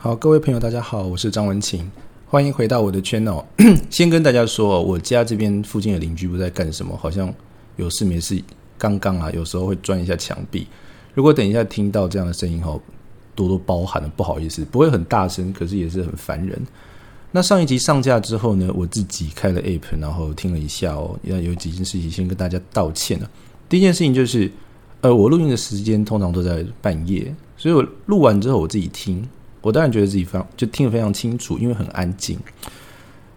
好，各位朋友，大家好，我是张文琴，欢迎回到我的频道。先跟大家说，我家这边附近的邻居不在干什么，好像有事没事，刚刚啊，有时候会钻一下墙壁。如果等一下听到这样的声音后，多多包涵了，不好意思，不会很大声，可是也是很烦人。那上一集上架之后呢，我自己开了 app，然后听了一下哦，要有几件事情先跟大家道歉了。第一件事情就是，呃，我录音的时间通常都在半夜，所以我录完之后我自己听。我当然觉得自己非常就听得非常清楚，因为很安静。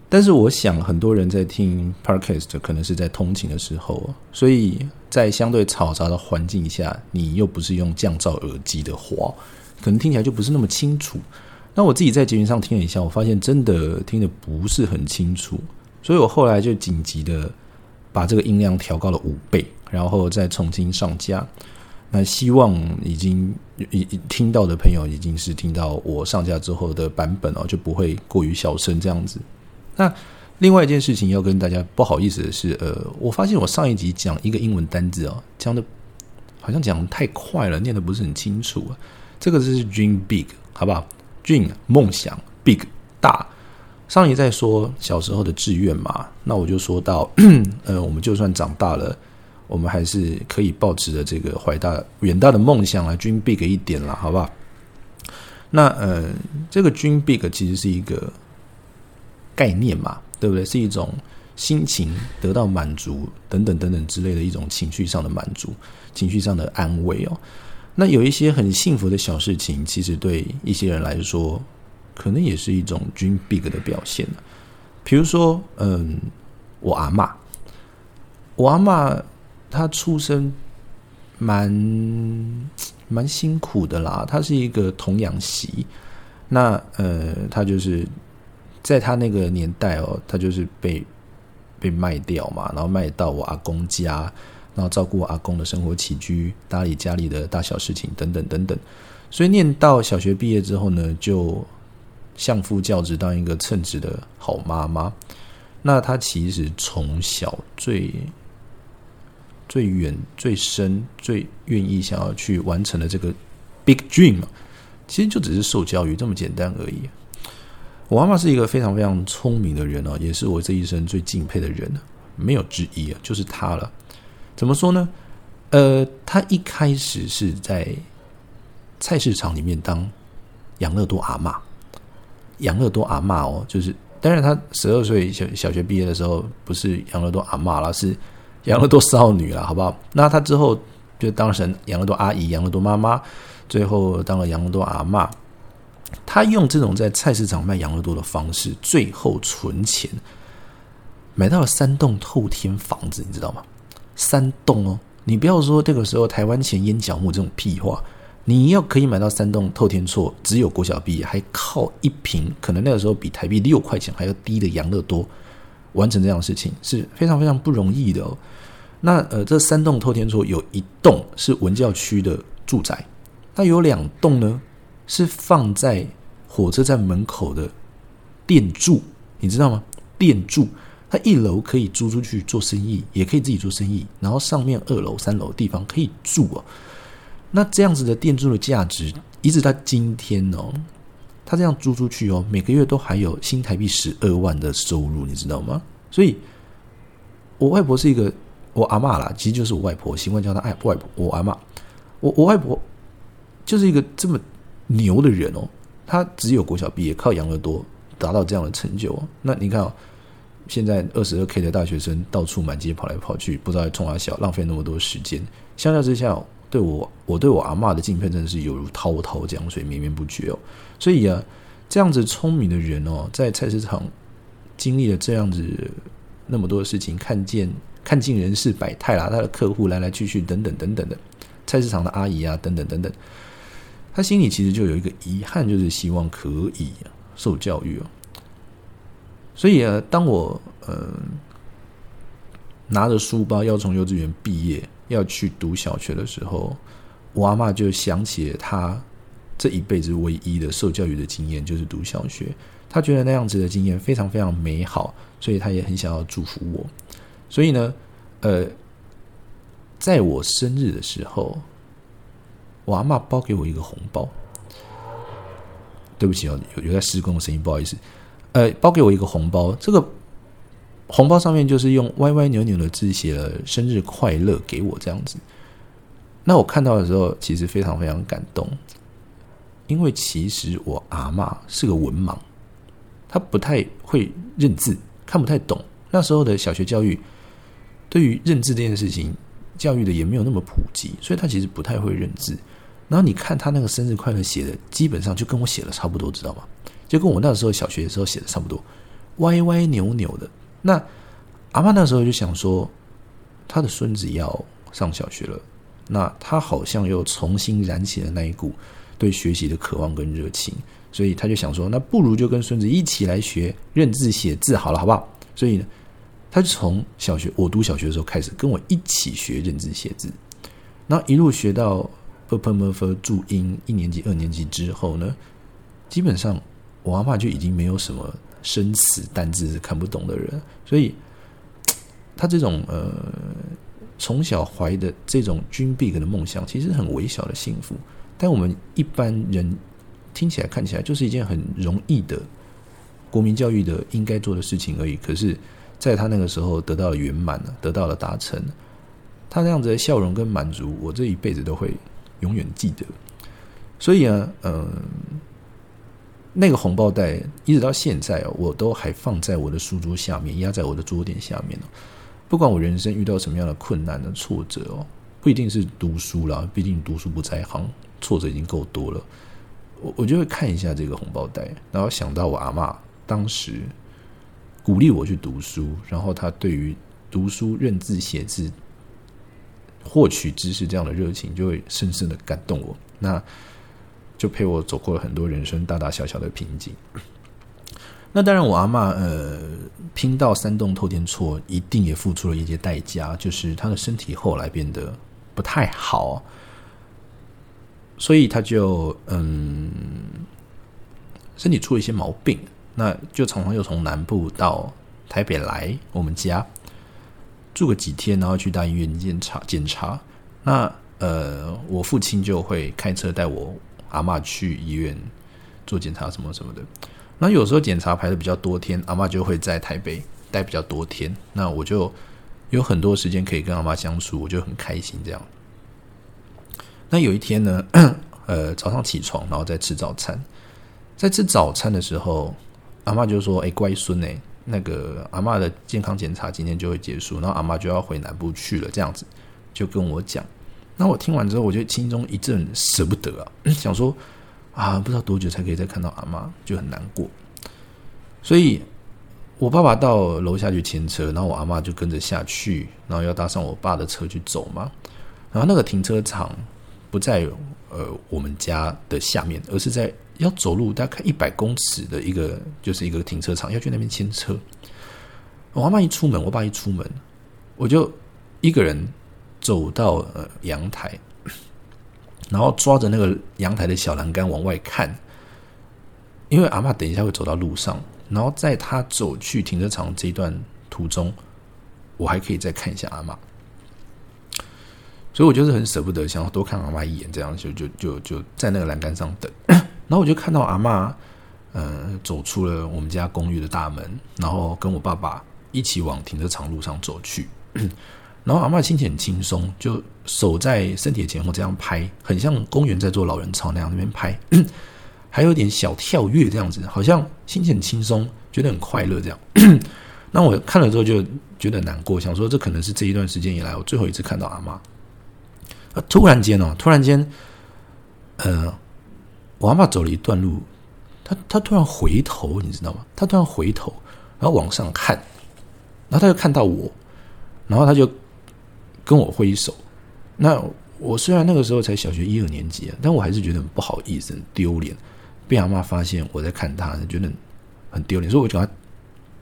但是我想很多人在听 podcast 可能是在通勤的时候，所以在相对嘈杂的环境下，你又不是用降噪耳机的话，可能听起来就不是那么清楚。那我自己在节目上听了一下，我发现真的听得不是很清楚，所以我后来就紧急的把这个音量调高了五倍，然后再重新上架。那希望已经已听到的朋友，已经是听到我上架之后的版本哦，就不会过于小声这样子。那另外一件事情要跟大家不好意思的是，呃，我发现我上一集讲一个英文单字哦，讲的好像讲太快了，念的不是很清楚啊。这个是 dream big，好不好？dream 梦想，big 大。上一在说小时候的志愿嘛，那我就说到，呃，我们就算长大了。我们还是可以抱持着这个怀大远大的梦想来 dream big 一点了，好不好？那呃，这个 dream big 其实是一个概念嘛，对不对？是一种心情得到满足等等等等之类的一种情绪上的满足，情绪上的安慰哦。那有一些很幸福的小事情，其实对一些人来说，可能也是一种 dream big 的表现比如说，嗯，我阿妈，我阿妈。他出生蛮蛮辛苦的啦，他是一个童养媳，那呃，他就是在他那个年代哦，他就是被被卖掉嘛，然后卖到我阿公家，然后照顾我阿公的生活起居，打理家里的大小事情等等等等，所以念到小学毕业之后呢，就相夫教子，当一个称职的好妈妈。那他其实从小最最远、最深、最愿意想要去完成的这个 big dream，其实就只是受教育这么简单而已。我妈妈是一个非常非常聪明的人哦，也是我这一生最敬佩的人，没有之一啊，就是她了。怎么说呢？呃，她一开始是在菜市场里面当养乐多阿妈，养乐多阿妈哦，就是当然她十二岁小小学毕业的时候不是养乐多阿妈了，是。养乐多少女了，好不好？那她之后就当成养乐多阿姨、养乐多妈妈，最后当了养乐多阿妈。她用这种在菜市场卖养乐多的方式，最后存钱买到了三栋透天房子，你知道吗？三栋哦！你不要说这个时候台湾前烟角木这种屁话，你要可以买到三栋透天厝，只有国小毕业，还靠一瓶可能那个时候比台币六块钱还要低的养乐多。完成这样的事情是非常非常不容易的哦。那呃，这三栋透天厝有一栋是文教区的住宅，那有两栋呢是放在火车站门口的店住，你知道吗？店住，它一楼可以租出去做生意，也可以自己做生意，然后上面二楼、三楼地方可以住哦。那这样子的店住的价值，一直到今天哦。他这样租出去哦，每个月都还有新台币十二万的收入，你知道吗？所以，我外婆是一个我阿妈啦，其实就是我外婆，习惯叫她爱外婆。我阿妈，我我外婆就是一个这么牛的人哦。她只有国小毕业，靠养乐多达到这样的成就。那你看哦，现在二十二 K 的大学生到处满街跑来跑去，不知道冲哪小，浪费那么多时间。相较之下，对我，我对我阿妈的敬佩真的是犹如滔滔江水绵绵不绝哦。所以啊，这样子聪明的人哦，在菜市场经历了这样子那么多的事情，看见看尽人事百态啦，他的客户来来去去等等等等的，菜市场的阿姨啊等等等等，他心里其实就有一个遗憾，就是希望可以受教育哦。所以啊，当我呃拿着书包要从幼稚园毕业。要去读小学的时候，我阿妈就想起了她这一辈子唯一的受教育的经验，就是读小学。她觉得那样子的经验非常非常美好，所以她也很想要祝福我。所以呢，呃，在我生日的时候，我阿妈包给我一个红包。对不起哦，有有在施工的声音，不好意思。呃，包给我一个红包，这个红包上面就是用歪歪扭扭的字写了“生日快乐”给我这样子。那我看到的时候，其实非常非常感动，因为其实我阿妈是个文盲，她不太会认字，看不太懂。那时候的小学教育，对于认字这件事情，教育的也没有那么普及，所以她其实不太会认字。然后你看他那个生日快乐写的，基本上就跟我写的差不多，知道吗？就跟我那时候小学的时候写的差不多，歪歪扭扭的。那阿妈那时候就想说，他的孙子要上小学了，那他好像又重新燃起了那一股对学习的渴望跟热情，所以他就想说，那不如就跟孙子一起来学认字写字好了，好不好？所以呢，他就从小学我读小学的时候开始跟我一起学认字写字，然后一路学到。p m f 注音一年级、二年级之后呢，基本上我阿妈就已经没有什么生死单字是看不懂的人，所以他这种呃从小怀的这种军备的梦想，其实很微小的幸福，但我们一般人听起来看起来就是一件很容易的国民教育的应该做的事情而已。可是，在他那个时候得到了圆满了，得到了达成，他那样子的笑容跟满足，我这一辈子都会。永远记得，所以啊，嗯，那个红包袋一直到现在哦，我都还放在我的书桌下面，压在我的桌垫下面哦。不管我人生遇到什么样的困难的挫折哦，不一定是读书啦，毕竟读书不在行，挫折已经够多了。我我就会看一下这个红包袋，然后想到我阿妈当时鼓励我去读书，然后他对于读书认字写字。获取知识这样的热情，就会深深的感动我。那就陪我走过了很多人生大大小小的瓶颈。那当然，我阿妈呃拼到三洞透天错，一定也付出了一些代价，就是她的身体后来变得不太好，所以她就嗯身体出了一些毛病，那就常常又从南部到台北来我们家。住个几天，然后去大医院检查检查。那呃，我父亲就会开车带我阿妈去医院做检查，什么什么的。那有时候检查排的比较多天，阿妈就会在台北待比较多天。那我就有很多时间可以跟阿妈相处，我就很开心这样。那有一天呢，呃，早上起床，然后在吃早餐，在吃早餐的时候，阿妈就说：“哎，乖孙哎。”那个阿妈的健康检查今天就会结束，然后阿妈就要回南部去了，这样子就跟我讲。那我听完之后，我就心中一阵舍不得啊，想说啊，不知道多久才可以再看到阿妈，就很难过。所以，我爸爸到楼下去牵车，然后我阿妈就跟着下去，然后要搭上我爸的车去走嘛。然后那个停车场不在呃我们家的下面，而是在。要走路大概一百公尺的一个，就是一个停车场，要去那边牵车。我阿妈一出门，我爸一出门，我就一个人走到呃阳台，然后抓着那个阳台的小栏杆往外看，因为阿妈等一下会走到路上，然后在他走去停车场这一段途中，我还可以再看一下阿妈，所以我就是很舍不得，想要多看阿妈一眼，这样就就就就在那个栏杆上等。然后我就看到阿妈，呃，走出了我们家公寓的大门，然后跟我爸爸一起往停车场路上走去。然后阿妈心情很轻松，就手在身体前后这样拍，很像公园在做老人操那样那边拍，还有点小跳跃这样子，好像心情很轻松，觉得很快乐这样。那我看了之后就觉得难过，想说这可能是这一段时间以来我最后一次看到阿妈。突然间哦，突然间，呃。我阿妈走了一段路，他他突然回头，你知道吗？他突然回头，然后往上看，然后他就看到我，然后他就跟我挥手。那我虽然那个时候才小学一二年级，但我还是觉得很不好意思、很丢脸，被阿妈发现我在看他，觉得很丢脸，所以我就他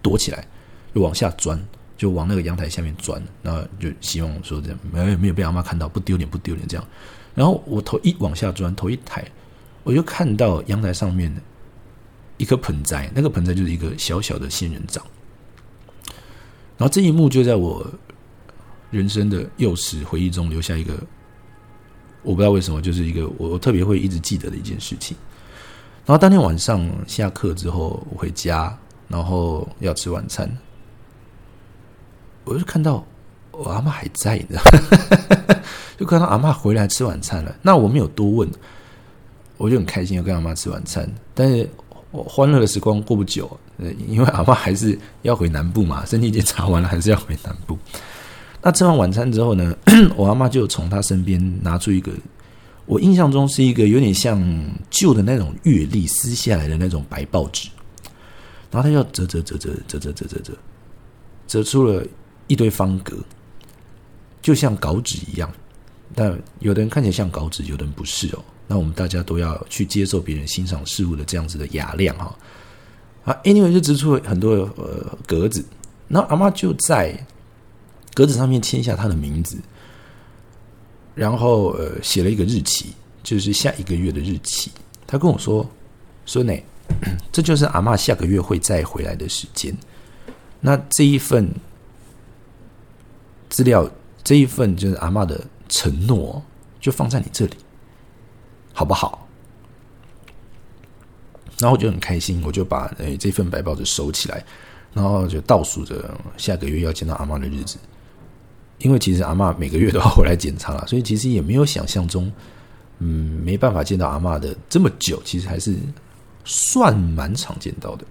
躲起来，就往下钻，就往那个阳台下面钻，然后就希望说这样没有没有被阿妈看到，不丢脸不丢脸这样。然后我头一往下钻，头一抬。我就看到阳台上面一颗盆栽，那个盆栽就是一个小小的仙人掌。然后这一幕就在我人生的幼时回忆中留下一个，我不知道为什么，就是一个我特别会一直记得的一件事情。然后当天晚上下课之后我回家，然后要吃晚餐，我就看到我阿妈还在，你知道，就看到阿妈回来吃晚餐了。那我没有多问，我就很开心要跟阿妈吃晚餐。但是我欢乐的时光过不久，因为阿妈还是要回南部嘛，身体检查完了还是要回南部。那吃完晚餐之后呢，我阿妈就从她身边拿出一个。我印象中是一个有点像旧的那种月历撕下来的那种白报纸，然后他就折折折折折折折折折，折出了一堆方格，就像稿纸一样。但有的人看起来像稿纸，有的人不是哦。那我们大家都要去接受别人欣赏事物的这样子的雅量哈。啊，anyway 就折出了很多呃格子，那阿妈就在格子上面签下他的名字。然后呃，写了一个日期，就是下一个月的日期。他跟我说：“孙女，这就是阿妈下个月会再回来的时间。那这一份资料，这一份就是阿妈的承诺，就放在你这里，好不好？”然后我就很开心，我就把诶这份白报纸收起来，然后就倒数着下个月要见到阿妈的日子。因为其实阿妈每个月都要回来检查了，所以其实也没有想象中，嗯，没办法见到阿妈的这么久，其实还是算蛮常见到的。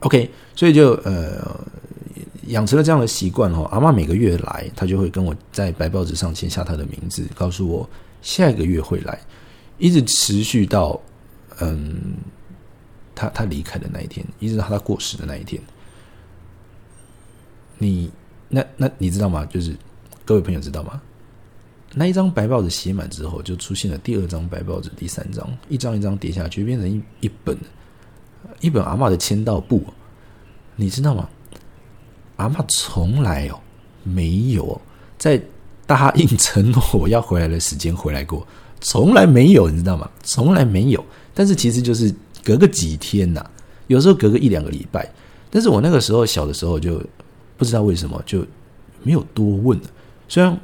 OK，所以就呃养成了这样的习惯哦。阿妈每个月来，她就会跟我在白报纸上签下她的名字，告诉我下一个月会来，一直持续到嗯，她她离开的那一天，一直到她过世的那一天，你。那那你知道吗？就是各位朋友知道吗？那一张白报纸写满之后，就出现了第二张白报纸、第三张，一张一张叠下去，变成一一本一本阿妈的签到簿。你知道吗？阿妈从来哦没有在答应承诺我要回来的时间回来过，从来没有，你知道吗？从来没有。但是其实就是隔个几天呐，有时候隔个一两个礼拜。但是我那个时候小的时候就。不知道为什么就没有多问了。虽然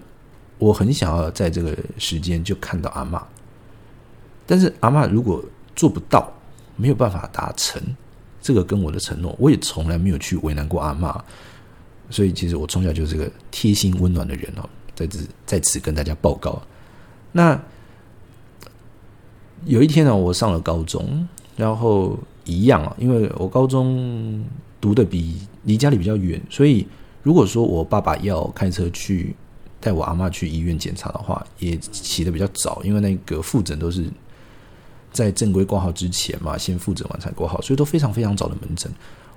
我很想要在这个时间就看到阿妈，但是阿妈如果做不到，没有办法达成这个跟我的承诺，我也从来没有去为难过阿妈。所以其实我从小就是个贴心温暖的人哦，在此在此跟大家报告。那有一天呢，我上了高中，然后一样啊，因为我高中。读的比离家里比较远，所以如果说我爸爸要开车去带我阿妈去医院检查的话，也起的比较早，因为那个复诊都是在正规挂号之前嘛，先复诊完才挂号，所以都非常非常早的门诊。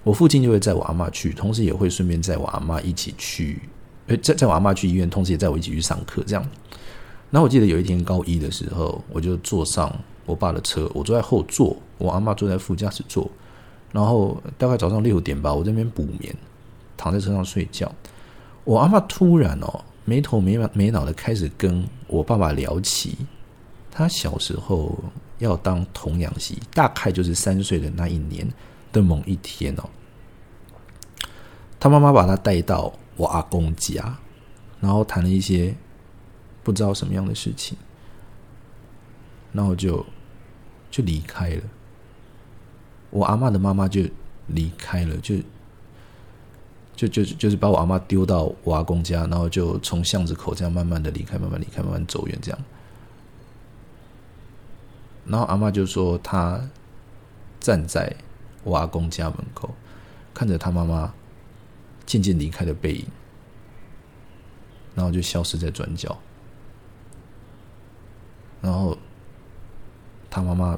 我父亲就会载我阿妈去，同时也会顺便载我阿妈一起去，呃，载载我阿妈去医院，同时也载我一起去上课这样。然后我记得有一天高一的时候，我就坐上我爸的车，我坐在后座，我阿妈坐在副驾驶座。然后大概早上六点吧，我这边补眠，躺在车上睡觉。我阿妈突然哦，没头没脑没脑的开始跟我爸爸聊起他小时候要当童养媳，大概就是三岁的那一年的某一天哦。他妈妈把他带到我阿公家，然后谈了一些不知道什么样的事情，然后就就离开了。我阿妈的妈妈就离开了，就就就就是把我阿妈丢到我阿公家，然后就从巷子口这样慢慢的离开，慢慢离开，慢慢走远这样。然后阿妈就说，她站在我阿公家门口，看着他妈妈渐渐离开的背影，然后就消失在转角，然后他妈妈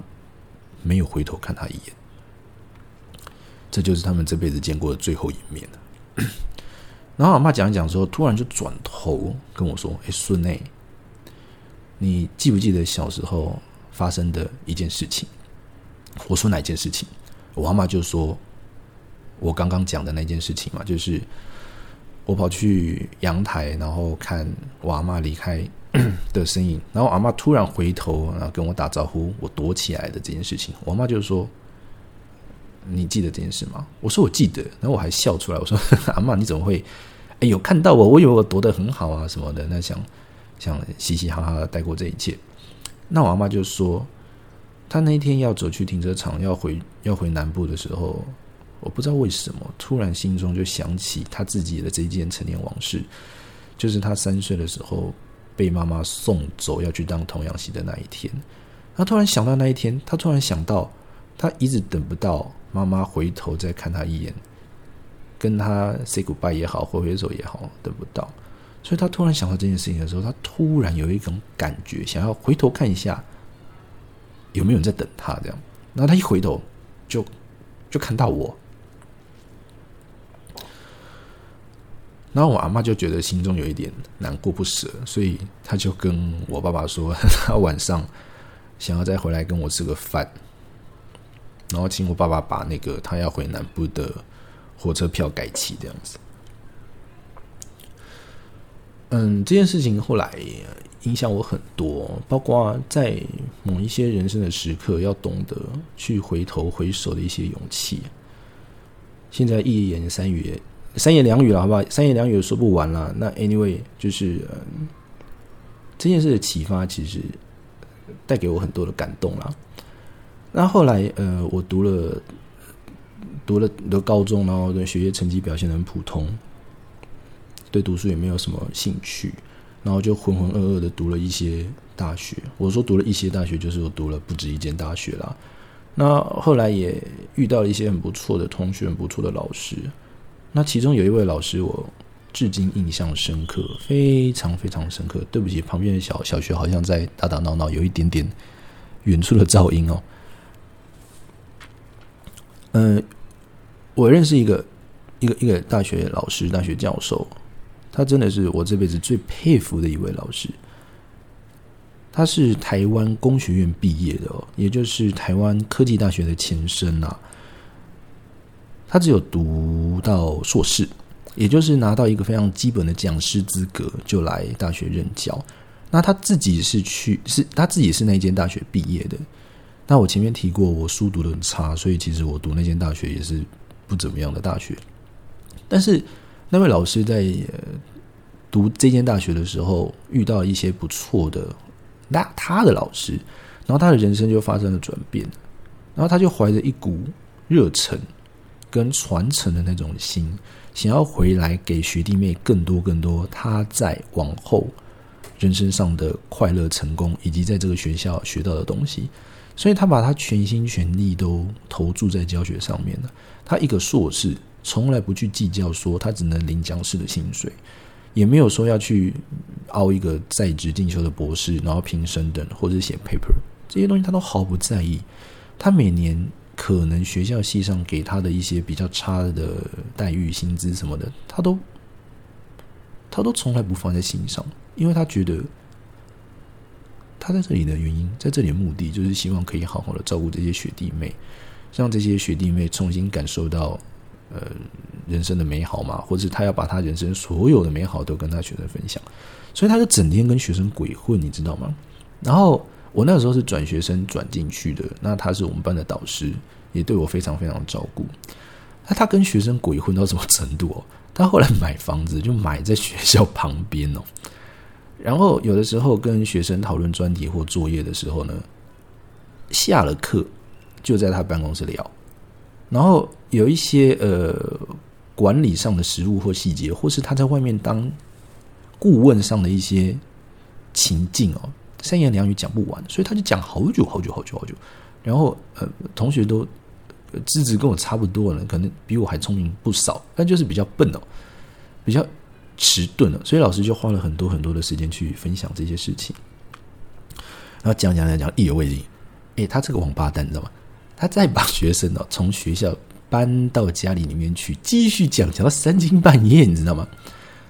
没有回头看他一眼。这就是他们这辈子见过的最后一面了。然后阿妈讲一讲说，突然就转头跟我说：“哎，孙内，你记不记得小时候发生的一件事情？”我说：“哪件事情？”我阿妈就说：“我刚刚讲的那件事情嘛，就是我跑去阳台，然后看我阿妈离开 的身影。然后阿妈突然回头，然后跟我打招呼，我躲起来的这件事情。我阿妈就说。”你记得这件事吗？我说我记得，然后我还笑出来。我说 阿妈，你怎么会？哎，有看到我？我以为我躲得很好啊，什么的。那想想嘻嘻哈哈的带过这一切。那我阿妈就说，他那一天要走去停车场，要回要回南部的时候，我不知道为什么，突然心中就想起他自己的这一件陈年往事，就是他三岁的时候被妈妈送走要去当童养媳的那一天。他突然想到那一天，他突然想到他一直等不到妈妈回头再看他一眼，跟他 say goodbye 也好，挥挥手也好，等不到。所以他突然想到这件事情的时候，他突然有一种感觉，想要回头看一下有没有人在等他。这样，然后他一回头，就就看到我。然后我阿妈就觉得心中有一点难过不舍，所以他就跟我爸爸说，他晚上想要再回来跟我吃个饭，然后请我爸爸把那个他要回南部的火车票改期，这样子。嗯，这件事情后来影响我很多，包括在某一些人生的时刻，要懂得去回头回首的一些勇气。现在一言三语，三言两语了，好不好？三言两语说不完了。那 anyway，就是嗯，这件事的启发其实带给我很多的感动了。那后来，呃，我读了读了读高中，然后对学业成绩表现很普通。对读书也没有什么兴趣，然后就浑浑噩噩的读了一些大学。我说读了一些大学，就是我读了不止一间大学啦。那后来也遇到了一些很不错的同学，很不错的老师。那其中有一位老师，我至今印象深刻，非常非常深刻。对不起，旁边的小小学好像在打打闹闹，有一点点远处的噪音哦。嗯，我认识一个一个一个大学老师，大学教授。他真的是我这辈子最佩服的一位老师。他是台湾工学院毕业的，也就是台湾科技大学的前身啊。他只有读到硕士，也就是拿到一个非常基本的讲师资格，就来大学任教。那他自己是去，是他自己是那间大学毕业的。那我前面提过，我书读的很差，所以其实我读那间大学也是不怎么样的大学。但是。那位老师在读这间大学的时候，遇到一些不错的那他的老师，然后他的人生就发生了转变，然后他就怀着一股热忱跟传承的那种心，想要回来给学弟妹更多更多他在往后人生上的快乐、成功，以及在这个学校学到的东西，所以他把他全心全力都投注在教学上面了。他一个硕士。从来不去计较说他只能领讲师的薪水，也没有说要去熬一个在职进修的博士，然后评审等或者写 paper 这些东西，他都毫不在意。他每年可能学校系上给他的一些比较差的待遇、薪资什么的，他都他都从来不放在心上，因为他觉得他在这里的原因，在这里的目的就是希望可以好好的照顾这些学弟妹，让这些学弟妹重新感受到。呃，人生的美好嘛，或者他要把他人生所有的美好都跟他学生分享，所以他就整天跟学生鬼混，你知道吗？然后我那个时候是转学生转进去的，那他是我们班的导师，也对我非常非常照顾。那他跟学生鬼混到什么程度哦？他后来买房子就买在学校旁边哦，然后有的时候跟学生讨论专题或作业的时候呢，下了课就在他办公室聊。然后有一些呃管理上的实务或细节，或是他在外面当顾问上的一些情境哦，三言两语讲不完，所以他就讲好久好久好久好久。然后呃，同学都资质跟我差不多了，可能比我还聪明不少，但就是比较笨哦，比较迟钝了，所以老师就花了很多很多的时间去分享这些事情。然后讲讲讲讲，意犹未尽。哎，他这个王八蛋，你知道吗？他再把学生哦从学校搬到家里里面去，继续讲讲到三更半夜，你知道吗？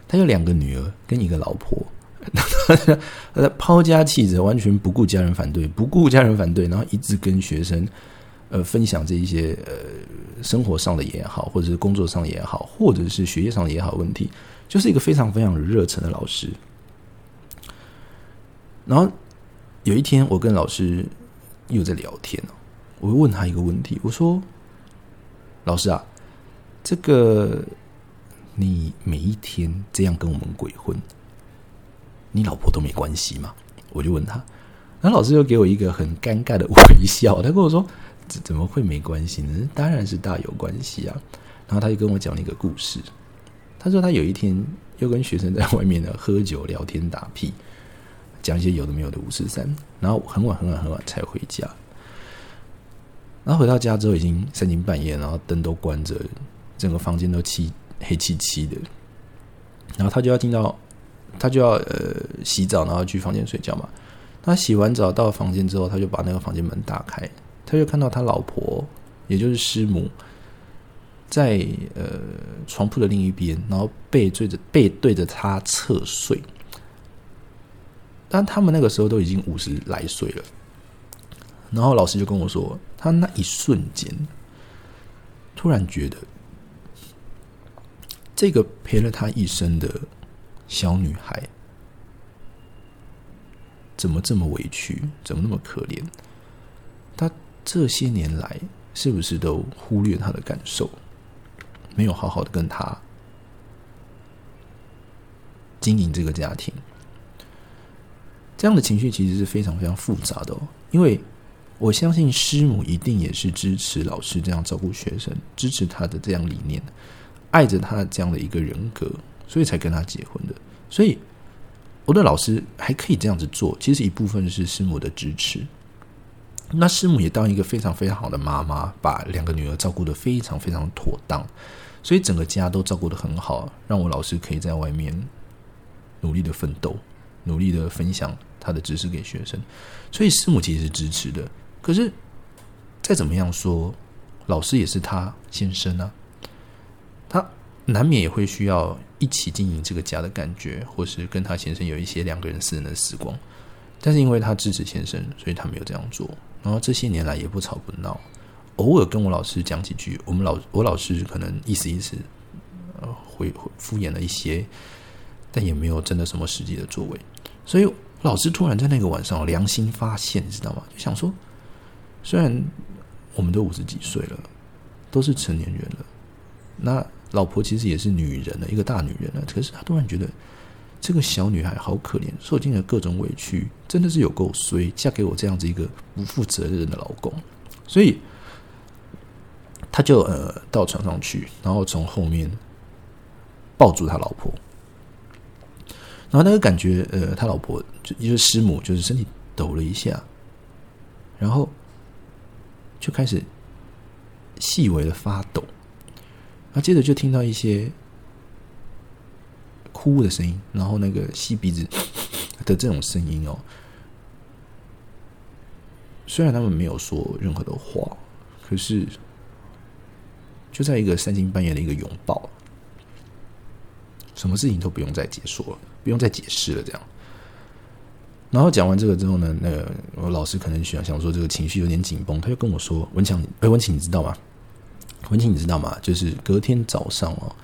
他有两个女儿跟一个老婆，他抛家弃子，完全不顾家人反对，不顾家人反对，然后一直跟学生呃分享这一些呃生活上的也好，或者是工作上也好，或者是学业上的也好问题，就是一个非常非常热忱的老师。然后有一天，我跟老师又在聊天我问他一个问题，我说：“老师啊，这个你每一天这样跟我们鬼混，你老婆都没关系吗？”我就问他，然后老师就给我一个很尴尬的微笑，他跟我说：“怎怎么会没关系呢？当然是大有关系啊！”然后他就跟我讲了一个故事。他说他有一天又跟学生在外面呢喝酒聊天打屁，讲一些有的没有的五四三，然后很晚很晚很晚才回家。然后回到家之后已经三更半夜，然后灯都关着，整个房间都漆黑漆漆的。然后他就要听到，他就要呃洗澡，然后去房间睡觉嘛。他洗完澡到房间之后，他就把那个房间门打开，他就看到他老婆，也就是师母，在呃床铺的另一边，然后背对着背对着他侧睡。但他们那个时候都已经五十来岁了。然后老师就跟我说，他那一瞬间突然觉得，这个陪了他一生的小女孩。怎么这么委屈？怎么那么可怜？他这些年来是不是都忽略他的感受，没有好好的跟他经营这个家庭？这样的情绪其实是非常非常复杂的。因为我相信师母一定也是支持老师这样照顾学生，支持他的这样理念，爱着他这样的一个人格，所以才跟他结婚的。所以。我的老师还可以这样子做，其实一部分是师母的支持。那师母也当一个非常非常好的妈妈，把两个女儿照顾的非常非常妥当，所以整个家都照顾的很好，让我老师可以在外面努力的奋斗，努力的分享他的知识给学生。所以师母其实是支持的。可是再怎么样说，老师也是他先生啊，他难免也会需要。一起经营这个家的感觉，或是跟他先生有一些两个人私人的时光，但是因为他支持先生，所以他没有这样做。然后这些年来也不吵不闹，偶尔跟我老师讲几句，我们老我老师可能意思意思，呃，会敷衍了一些，但也没有真的什么实际的作为。所以老师突然在那个晚上良心发现，你知道吗？就想说，虽然我们都五十几岁了，都是成年人了，那。老婆其实也是女人了，一个大女人了。可是他突然觉得这个小女孩好可怜，受尽了各种委屈，真的是有够衰，嫁给我这样子一个不负责任的老公。所以他就呃到床上去，然后从后面抱住他老婆，然后那个感觉呃，他老婆就一个师母，就是身体抖了一下，然后就开始细微的发抖。然后接着就听到一些哭的声音，然后那个吸鼻子的这种声音哦。虽然他们没有说任何的话，可是就在一个三更半夜的一个拥抱，什么事情都不用再解说了，不用再解释了。这样，然后讲完这个之后呢，那个我老师可能想想说这个情绪有点紧绷，他就跟我说：“文强，哎，文琪，你知道吗？”文清，你知道吗？就是隔天早上哦，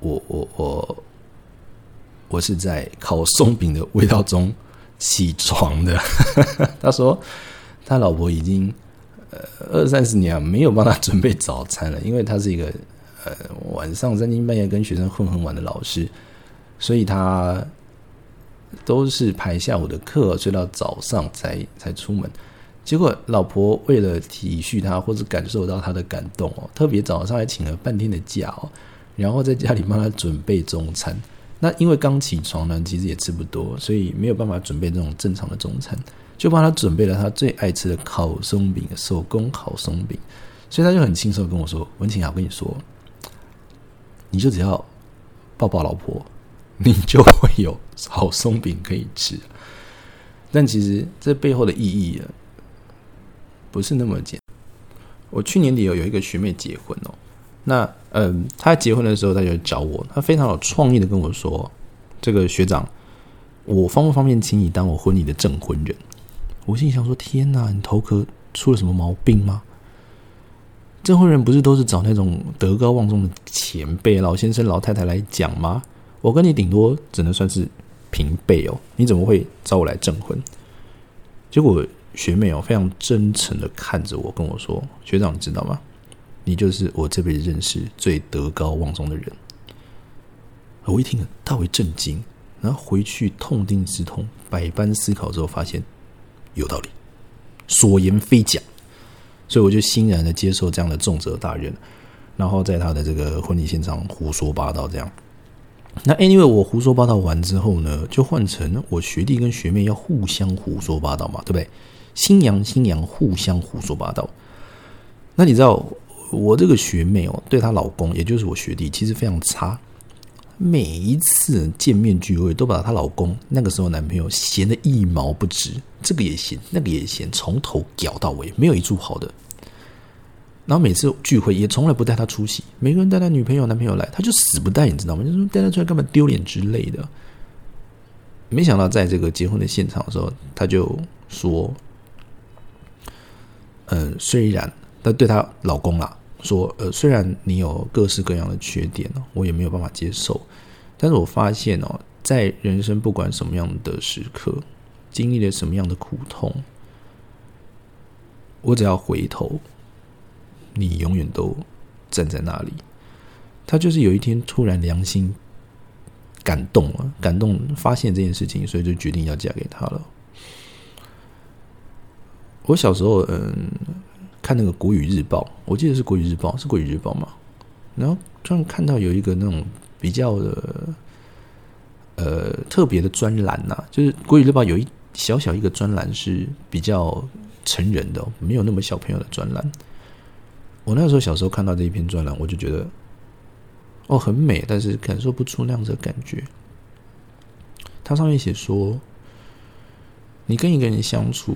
我我我我是在烤松饼的味道中起床的。他说他老婆已经呃二三十年没有帮他准备早餐了，因为他是一个呃晚上三更半夜跟学生混很晚的老师，所以他都是排下午的课，睡到早上才才出门。结果，老婆为了体恤他，或者感受到他的感动哦，特别早上还请了半天的假哦，然后在家里帮他准备中餐。那因为刚起床呢，其实也吃不多，所以没有办法准备这种正常的中餐，就帮他准备了他最爱吃的烤松饼，手工烤松饼。所以他就很轻松跟我说：“文晴啊，我跟你说，你就只要抱抱老婆，你就会有好松饼可以吃。”但其实这背后的意义啊。不是那么简单。我去年底有有一个学妹结婚哦，那嗯，她结婚的时候，她就找我，她非常有创意的跟我说：“这个学长，我方不方便请你当我婚礼的证婚人？”我心里想说：“天哪，你头壳出了什么毛病吗？证婚人不是都是找那种德高望重的前辈、老先生、老太太来讲吗？我跟你顶多只能算是平辈哦，你怎么会找我来证婚？”结果。学妹哦，非常真诚的看着我，跟我说：“学长，你知道吗？你就是我这辈子认识最德高望重的人。”我一听，大为震惊。然后回去痛定思痛，百般思考之后，发现有道理，所言非假。所以我就欣然的接受这样的重责大任，然后在他的这个婚礼现场胡说八道这样。那 anyway，我胡说八道完之后呢，就换成我学弟跟学妹要互相胡说八道嘛，对不对？新娘新娘互相胡说八道。那你知道我这个学妹哦，对她老公，也就是我学弟，其实非常差。每一次见面聚会，都把她老公那个时候男朋友嫌的一毛不值，这个也嫌，那个也嫌，从头屌到尾，没有一处好的。然后每次聚会也从来不带他出席，每个人带他女朋友、男朋友来，他就死不带，你知道吗？就说带他出来干嘛丢脸之类的。没想到在这个结婚的现场的时候，他就说：“嗯，虽然他对她老公啦说，呃，虽然你有各式各样的缺点哦，我也没有办法接受，但是我发现哦，在人生不管什么样的时刻，经历了什么样的苦痛，我只要回头。”你永远都站在那里。他就是有一天突然良心感动了，感动发现这件事情，所以就决定要嫁给他了。我小时候嗯看那个《国语日报》，我记得是《国语日报》，是《国语日报》嘛。然后突然看到有一个那种比较的呃特别的专栏呐，就是《国语日报》有一小小一个专栏是比较成人的，没有那么小朋友的专栏。我那时候小时候看到这一篇专栏，我就觉得，哦，很美，但是感受不出那样子的感觉。它上面写说，你跟一个人相处，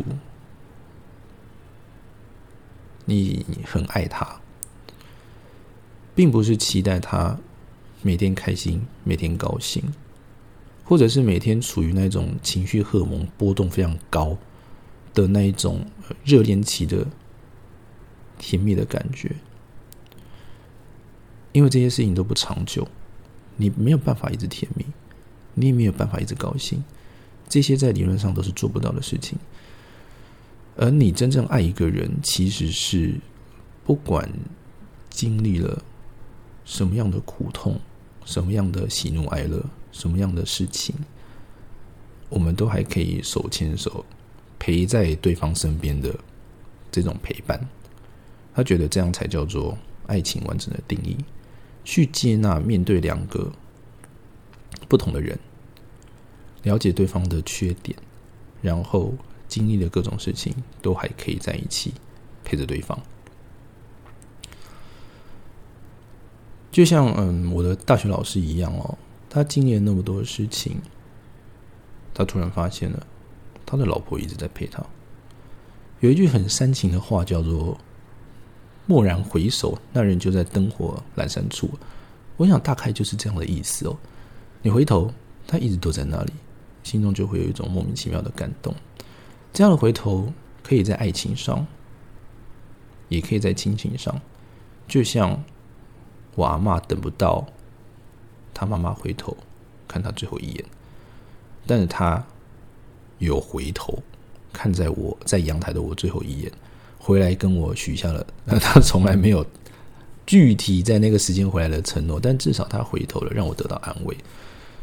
你很爱他，并不是期待他每天开心、每天高兴，或者是每天处于那种情绪荷尔蒙波动非常高的那一种热恋期的。甜蜜的感觉，因为这些事情都不长久，你没有办法一直甜蜜，你也没有办法一直高兴，这些在理论上都是做不到的事情。而你真正爱一个人，其实是不管经历了什么样的苦痛、什么样的喜怒哀乐、什么样的事情，我们都还可以手牵手陪在对方身边的这种陪伴。他觉得这样才叫做爱情完整的定义，去接纳面对两个不同的人，了解对方的缺点，然后经历的各种事情，都还可以在一起陪着对方。就像嗯，我的大学老师一样哦，他经历了那么多事情，他突然发现了他的老婆一直在陪他。有一句很煽情的话叫做。蓦然回首，那人就在灯火阑珊处。我想大概就是这样的意思哦。你回头，他一直都在那里，心中就会有一种莫名其妙的感动。这样的回头，可以在爱情上，也可以在亲情上。就像我阿妈等不到他妈妈回头看他最后一眼，但是他有回头看在我在阳台的我最后一眼。回来跟我许下了，他从来没有具体在那个时间回来的承诺，但至少他回头了，让我得到安慰。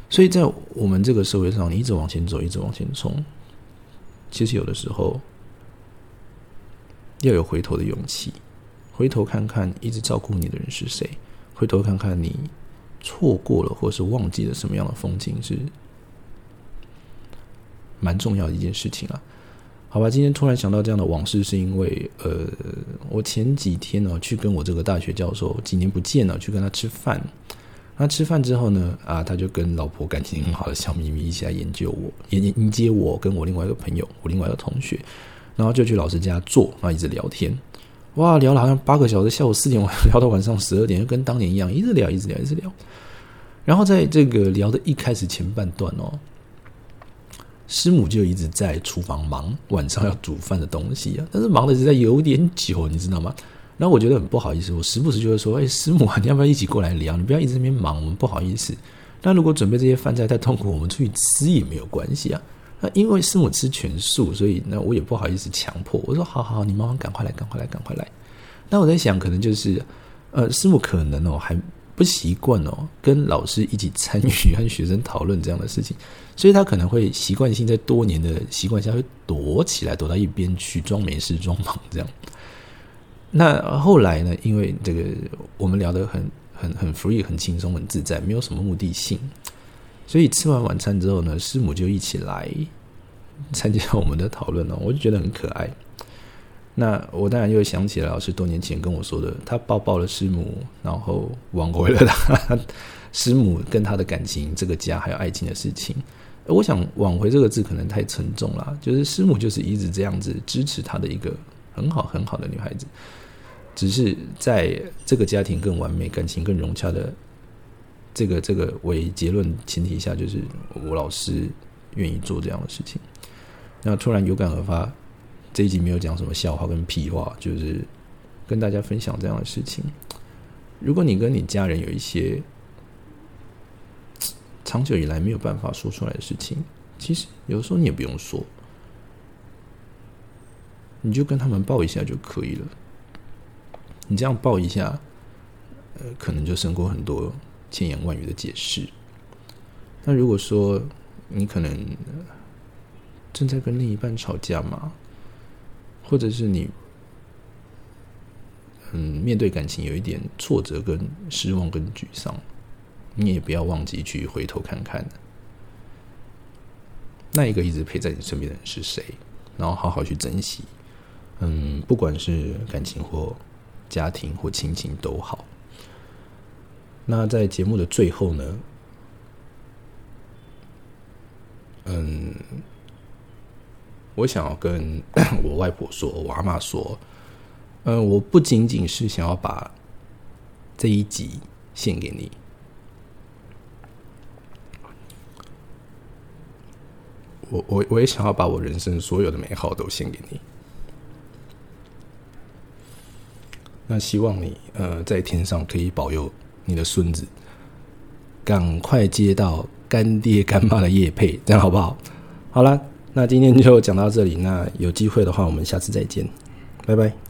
所以在我们这个社会上，你一直往前走，一直往前冲，其实有的时候要有回头的勇气，回头看看一直照顾你的人是谁，回头看看你错过了或是忘记了什么样的风景，是蛮重要的一件事情啊。好吧，今天突然想到这样的往事，是因为呃，我前几天呢去跟我这个大学教授几年不见了，去跟他吃饭。那吃饭之后呢，啊，他就跟老婆感情很好的小咪咪一起来研究我，迎迎接我跟我另外一个朋友，我另外一个同学，然后就去老师家坐，然后一直聊天。哇，聊了好像八个小时，下午四点 聊到晚上十二点，就跟当年一样，一直聊，一直聊，一直聊。然后在这个聊的一开始前半段哦。师母就一直在厨房忙晚上要煮饭的东西啊，但是忙的实在有点久，你知道吗？那我觉得很不好意思，我时不时就会说：“ 哎，师母啊，你要不要一起过来聊？你不要一直在那边忙，我们不好意思。那如果准备这些饭菜太痛苦，我们出去吃也没有关系啊。那因为师母吃全素，所以那我也不好意思强迫。我说：好好好，你妈妈赶快来，赶快来，赶快来。那我在想，可能就是呃，师母可能哦还。不习惯哦，跟老师一起参与和学生讨论这样的事情，所以他可能会习惯性在多年的习惯下会躲起来，躲到一边去装没事、装忙这样。那后来呢？因为这个我们聊得很、很、很 free、很轻松、很自在，没有什么目的性，所以吃完晚餐之后呢，师母就一起来参加 我们的讨论哦，我就觉得很可爱。那我当然又想起了老师多年前跟我说的，他抱抱了师母，然后挽回了他 师母跟他的感情、这个家还有爱情的事情。我想“挽回”这个字可能太沉重了，就是师母就是一直这样子支持他的一个很好很好的女孩子，只是在这个家庭更完美、感情更融洽的这个这个为结论前提下，就是我老师愿意做这样的事情。那突然有感而发。这一集没有讲什么笑话跟屁话，就是跟大家分享这样的事情。如果你跟你家人有一些长久以来没有办法说出来的事情，其实有时候你也不用说，你就跟他们抱一下就可以了。你这样抱一下，呃，可能就胜过很多千言万语的解释。那如果说你可能正在跟另一半吵架嘛？或者是你，嗯，面对感情有一点挫折、跟失望、跟沮丧，你也不要忘记去回头看看，那一个一直陪在你身边的人是谁，然后好好去珍惜。嗯，不管是感情或家庭或亲情都好。那在节目的最后呢，嗯。我想要跟 我外婆说，我阿妈说，嗯，我不仅仅是想要把这一集献给你，我我我也想要把我人生所有的美好都献给你。那希望你呃在天上可以保佑你的孙子，赶快接到干爹干妈的叶配，这样好不好？好啦。那今天就讲到这里，那有机会的话，我们下次再见，拜拜。